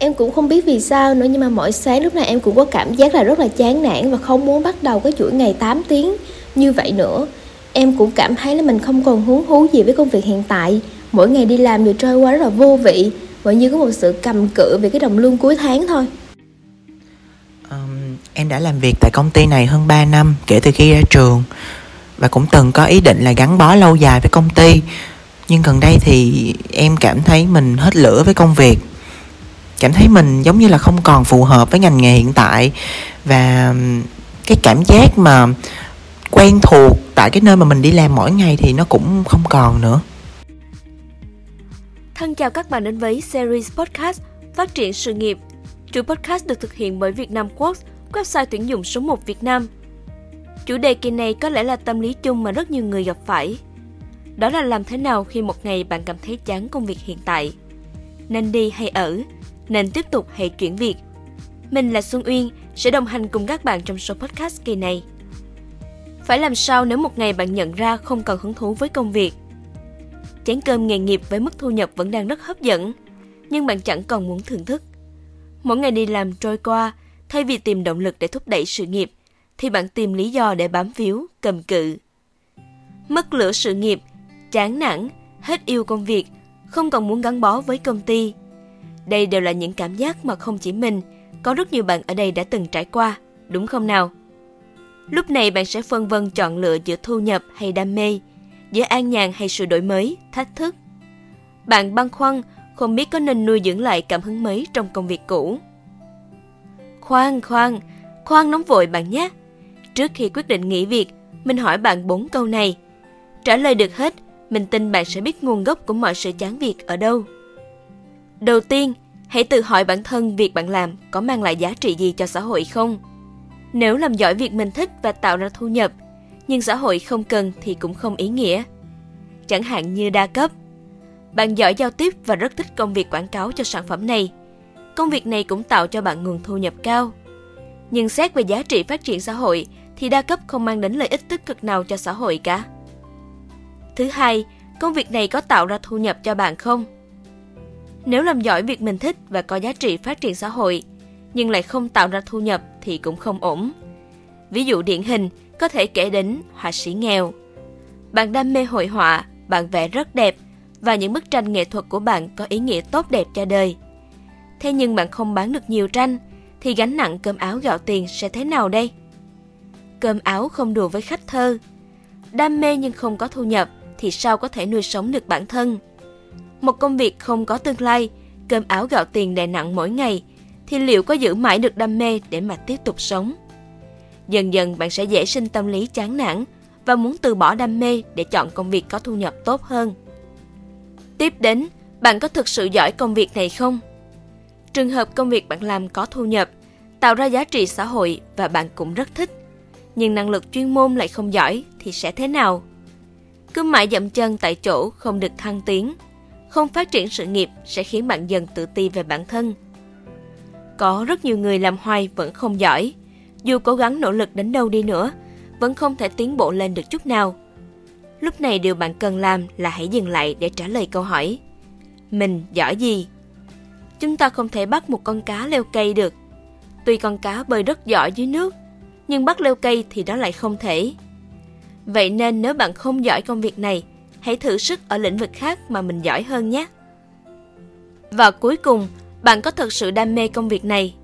Em cũng không biết vì sao nữa nhưng mà mỗi sáng lúc này em cũng có cảm giác là rất là chán nản và không muốn bắt đầu cái chuỗi ngày 8 tiếng như vậy nữa. Em cũng cảm thấy là mình không còn hứng thú gì với công việc hiện tại. Mỗi ngày đi làm đều trôi qua rất là vô vị và như có một sự cầm cự về cái đồng lương cuối tháng thôi. Um, em đã làm việc tại công ty này hơn 3 năm kể từ khi ra trường và cũng từng có ý định là gắn bó lâu dài với công ty nhưng gần đây thì em cảm thấy mình hết lửa với công việc cảm thấy mình giống như là không còn phù hợp với ngành nghề hiện tại và cái cảm giác mà quen thuộc tại cái nơi mà mình đi làm mỗi ngày thì nó cũng không còn nữa Thân chào các bạn đến với series podcast Phát triển sự nghiệp. Chuỗi podcast được thực hiện bởi Việt Nam quốc website tuyển dụng số 1 Việt Nam. Chủ đề kỳ này có lẽ là tâm lý chung mà rất nhiều người gặp phải. Đó là làm thế nào khi một ngày bạn cảm thấy chán công việc hiện tại? Nên đi hay ở? Nên tiếp tục hãy chuyển việc? Mình là Xuân Uyên, sẽ đồng hành cùng các bạn trong số podcast kỳ này. Phải làm sao nếu một ngày bạn nhận ra không còn hứng thú với công việc? Chén cơm nghề nghiệp với mức thu nhập vẫn đang rất hấp dẫn, nhưng bạn chẳng còn muốn thưởng thức. Mỗi ngày đi làm trôi qua, thay vì tìm động lực để thúc đẩy sự nghiệp, thì bạn tìm lý do để bám víu, cầm cự. Mất lửa sự nghiệp, chán nản, hết yêu công việc, không còn muốn gắn bó với công ty. Đây đều là những cảm giác mà không chỉ mình, có rất nhiều bạn ở đây đã từng trải qua, đúng không nào? Lúc này bạn sẽ phân vân chọn lựa giữa thu nhập hay đam mê, giữa an nhàn hay sự đổi mới, thách thức. Bạn băn khoăn không biết có nên nuôi dưỡng lại cảm hứng mới trong công việc cũ. Khoan, khoan, khoan nóng vội bạn nhé. Trước khi quyết định nghỉ việc, mình hỏi bạn bốn câu này. Trả lời được hết, mình tin bạn sẽ biết nguồn gốc của mọi sự chán việc ở đâu. Đầu tiên, hãy tự hỏi bản thân việc bạn làm có mang lại giá trị gì cho xã hội không? Nếu làm giỏi việc mình thích và tạo ra thu nhập, nhưng xã hội không cần thì cũng không ý nghĩa. Chẳng hạn như đa cấp. Bạn giỏi giao tiếp và rất thích công việc quảng cáo cho sản phẩm này. Công việc này cũng tạo cho bạn nguồn thu nhập cao. Nhưng xét về giá trị phát triển xã hội thì đa cấp không mang đến lợi ích tích cực nào cho xã hội cả. Thứ hai, công việc này có tạo ra thu nhập cho bạn không? Nếu làm giỏi việc mình thích và có giá trị phát triển xã hội, nhưng lại không tạo ra thu nhập thì cũng không ổn. Ví dụ điển hình có thể kể đến họa sĩ nghèo. Bạn đam mê hội họa, bạn vẽ rất đẹp và những bức tranh nghệ thuật của bạn có ý nghĩa tốt đẹp cho đời. Thế nhưng bạn không bán được nhiều tranh thì gánh nặng cơm áo gạo tiền sẽ thế nào đây? Cơm áo không đùa với khách thơ. Đam mê nhưng không có thu nhập thì sao có thể nuôi sống được bản thân? Một công việc không có tương lai, cơm áo gạo tiền đè nặng mỗi ngày thì liệu có giữ mãi được đam mê để mà tiếp tục sống? Dần dần bạn sẽ dễ sinh tâm lý chán nản và muốn từ bỏ đam mê để chọn công việc có thu nhập tốt hơn. Tiếp đến, bạn có thực sự giỏi công việc này không? Trường hợp công việc bạn làm có thu nhập, tạo ra giá trị xã hội và bạn cũng rất thích, nhưng năng lực chuyên môn lại không giỏi thì sẽ thế nào? Cứ mãi dậm chân tại chỗ không được thăng tiến, không phát triển sự nghiệp sẽ khiến bạn dần tự ti về bản thân. Có rất nhiều người làm hoài vẫn không giỏi, dù cố gắng nỗ lực đến đâu đi nữa, vẫn không thể tiến bộ lên được chút nào. Lúc này điều bạn cần làm là hãy dừng lại để trả lời câu hỏi. Mình giỏi gì? Chúng ta không thể bắt một con cá leo cây được. Tuy con cá bơi rất giỏi dưới nước, nhưng bắt leo cây thì đó lại không thể. Vậy nên nếu bạn không giỏi công việc này, hãy thử sức ở lĩnh vực khác mà mình giỏi hơn nhé. Và cuối cùng, bạn có thật sự đam mê công việc này?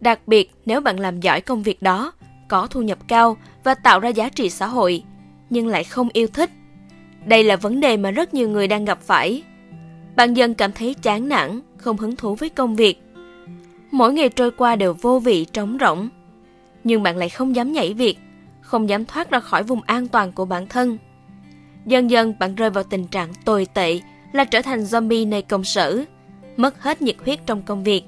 Đặc biệt nếu bạn làm giỏi công việc đó, có thu nhập cao và tạo ra giá trị xã hội, nhưng lại không yêu thích. Đây là vấn đề mà rất nhiều người đang gặp phải. Bạn dần cảm thấy chán nản, không hứng thú với công việc. Mỗi ngày trôi qua đều vô vị trống rỗng. Nhưng bạn lại không dám nhảy việc, không dám thoát ra khỏi vùng an toàn của bản thân. Dần dần bạn rơi vào tình trạng tồi tệ là trở thành zombie nơi công sở, mất hết nhiệt huyết trong công việc.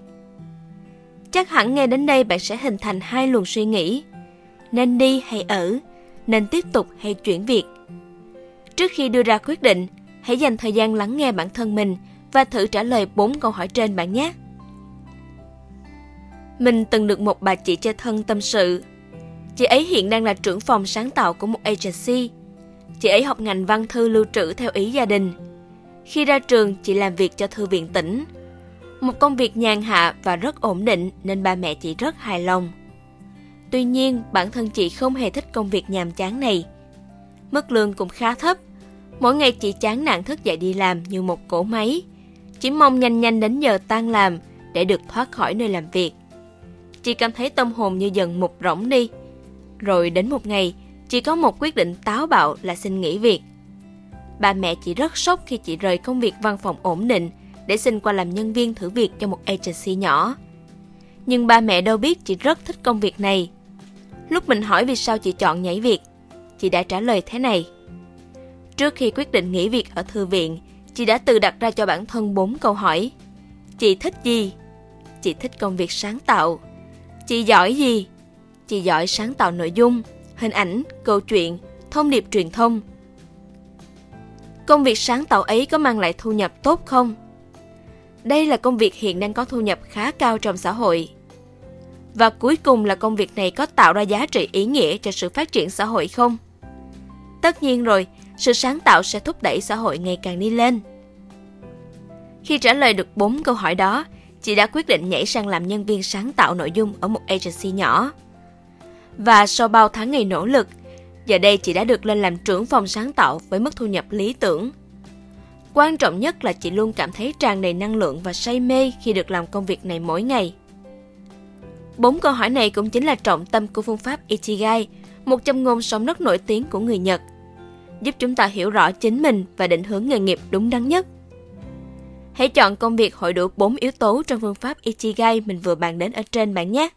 Chắc hẳn nghe đến đây bạn sẽ hình thành hai luồng suy nghĩ. Nên đi hay ở, nên tiếp tục hay chuyển việc. Trước khi đưa ra quyết định, hãy dành thời gian lắng nghe bản thân mình và thử trả lời bốn câu hỏi trên bạn nhé. Mình từng được một bà chị chơi thân tâm sự. Chị ấy hiện đang là trưởng phòng sáng tạo của một agency. Chị ấy học ngành văn thư lưu trữ theo ý gia đình. Khi ra trường, chị làm việc cho thư viện tỉnh. Một công việc nhàn hạ và rất ổn định nên ba mẹ chị rất hài lòng. Tuy nhiên, bản thân chị không hề thích công việc nhàm chán này. Mức lương cũng khá thấp. Mỗi ngày chị chán nản thức dậy đi làm như một cỗ máy. Chỉ mong nhanh nhanh đến giờ tan làm để được thoát khỏi nơi làm việc. Chị cảm thấy tâm hồn như dần mục rỗng đi. Rồi đến một ngày, chỉ có một quyết định táo bạo là xin nghỉ việc. Ba mẹ chị rất sốc khi chị rời công việc văn phòng ổn định để xin qua làm nhân viên thử việc cho một agency nhỏ. Nhưng ba mẹ đâu biết chị rất thích công việc này. Lúc mình hỏi vì sao chị chọn nhảy việc, chị đã trả lời thế này. Trước khi quyết định nghỉ việc ở thư viện, chị đã tự đặt ra cho bản thân 4 câu hỏi. Chị thích gì? Chị thích công việc sáng tạo. Chị giỏi gì? Chị giỏi sáng tạo nội dung, hình ảnh, câu chuyện, thông điệp truyền thông. Công việc sáng tạo ấy có mang lại thu nhập tốt không? Đây là công việc hiện đang có thu nhập khá cao trong xã hội. Và cuối cùng là công việc này có tạo ra giá trị ý nghĩa cho sự phát triển xã hội không? Tất nhiên rồi, sự sáng tạo sẽ thúc đẩy xã hội ngày càng đi lên. Khi trả lời được 4 câu hỏi đó, chị đã quyết định nhảy sang làm nhân viên sáng tạo nội dung ở một agency nhỏ. Và sau bao tháng ngày nỗ lực, giờ đây chị đã được lên làm trưởng phòng sáng tạo với mức thu nhập lý tưởng. Quan trọng nhất là chị luôn cảm thấy tràn đầy năng lượng và say mê khi được làm công việc này mỗi ngày. Bốn câu hỏi này cũng chính là trọng tâm của phương pháp Ikigai, một châm ngôn sống rất nổi tiếng của người Nhật, giúp chúng ta hiểu rõ chính mình và định hướng nghề nghiệp đúng đắn nhất. Hãy chọn công việc hội đủ 4 yếu tố trong phương pháp Ikigai mình vừa bàn đến ở trên bạn nhé.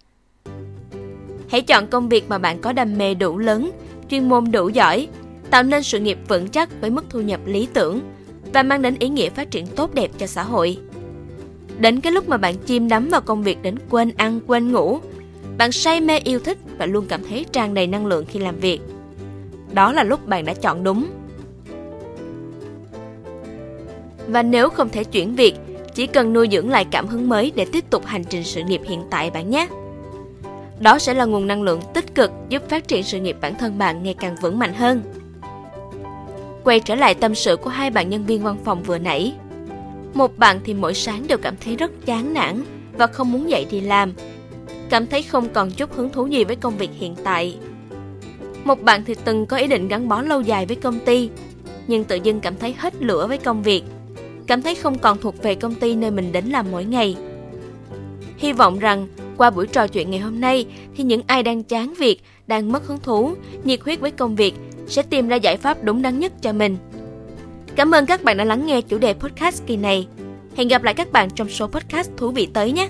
Hãy chọn công việc mà bạn có đam mê đủ lớn, chuyên môn đủ giỏi, tạo nên sự nghiệp vững chắc với mức thu nhập lý tưởng và mang đến ý nghĩa phát triển tốt đẹp cho xã hội. Đến cái lúc mà bạn chìm đắm vào công việc đến quên ăn, quên ngủ, bạn say mê yêu thích và luôn cảm thấy tràn đầy năng lượng khi làm việc. Đó là lúc bạn đã chọn đúng. Và nếu không thể chuyển việc, chỉ cần nuôi dưỡng lại cảm hứng mới để tiếp tục hành trình sự nghiệp hiện tại bạn nhé. Đó sẽ là nguồn năng lượng tích cực giúp phát triển sự nghiệp bản thân bạn ngày càng vững mạnh hơn. Quay trở lại tâm sự của hai bạn nhân viên văn phòng vừa nãy. Một bạn thì mỗi sáng đều cảm thấy rất chán nản và không muốn dậy đi làm. Cảm thấy không còn chút hứng thú gì với công việc hiện tại. Một bạn thì từng có ý định gắn bó lâu dài với công ty, nhưng tự dưng cảm thấy hết lửa với công việc. Cảm thấy không còn thuộc về công ty nơi mình đến làm mỗi ngày. Hy vọng rằng qua buổi trò chuyện ngày hôm nay thì những ai đang chán việc, đang mất hứng thú, nhiệt huyết với công việc sẽ tìm ra giải pháp đúng đắn nhất cho mình. Cảm ơn các bạn đã lắng nghe chủ đề podcast kỳ này. Hẹn gặp lại các bạn trong số podcast thú vị tới nhé!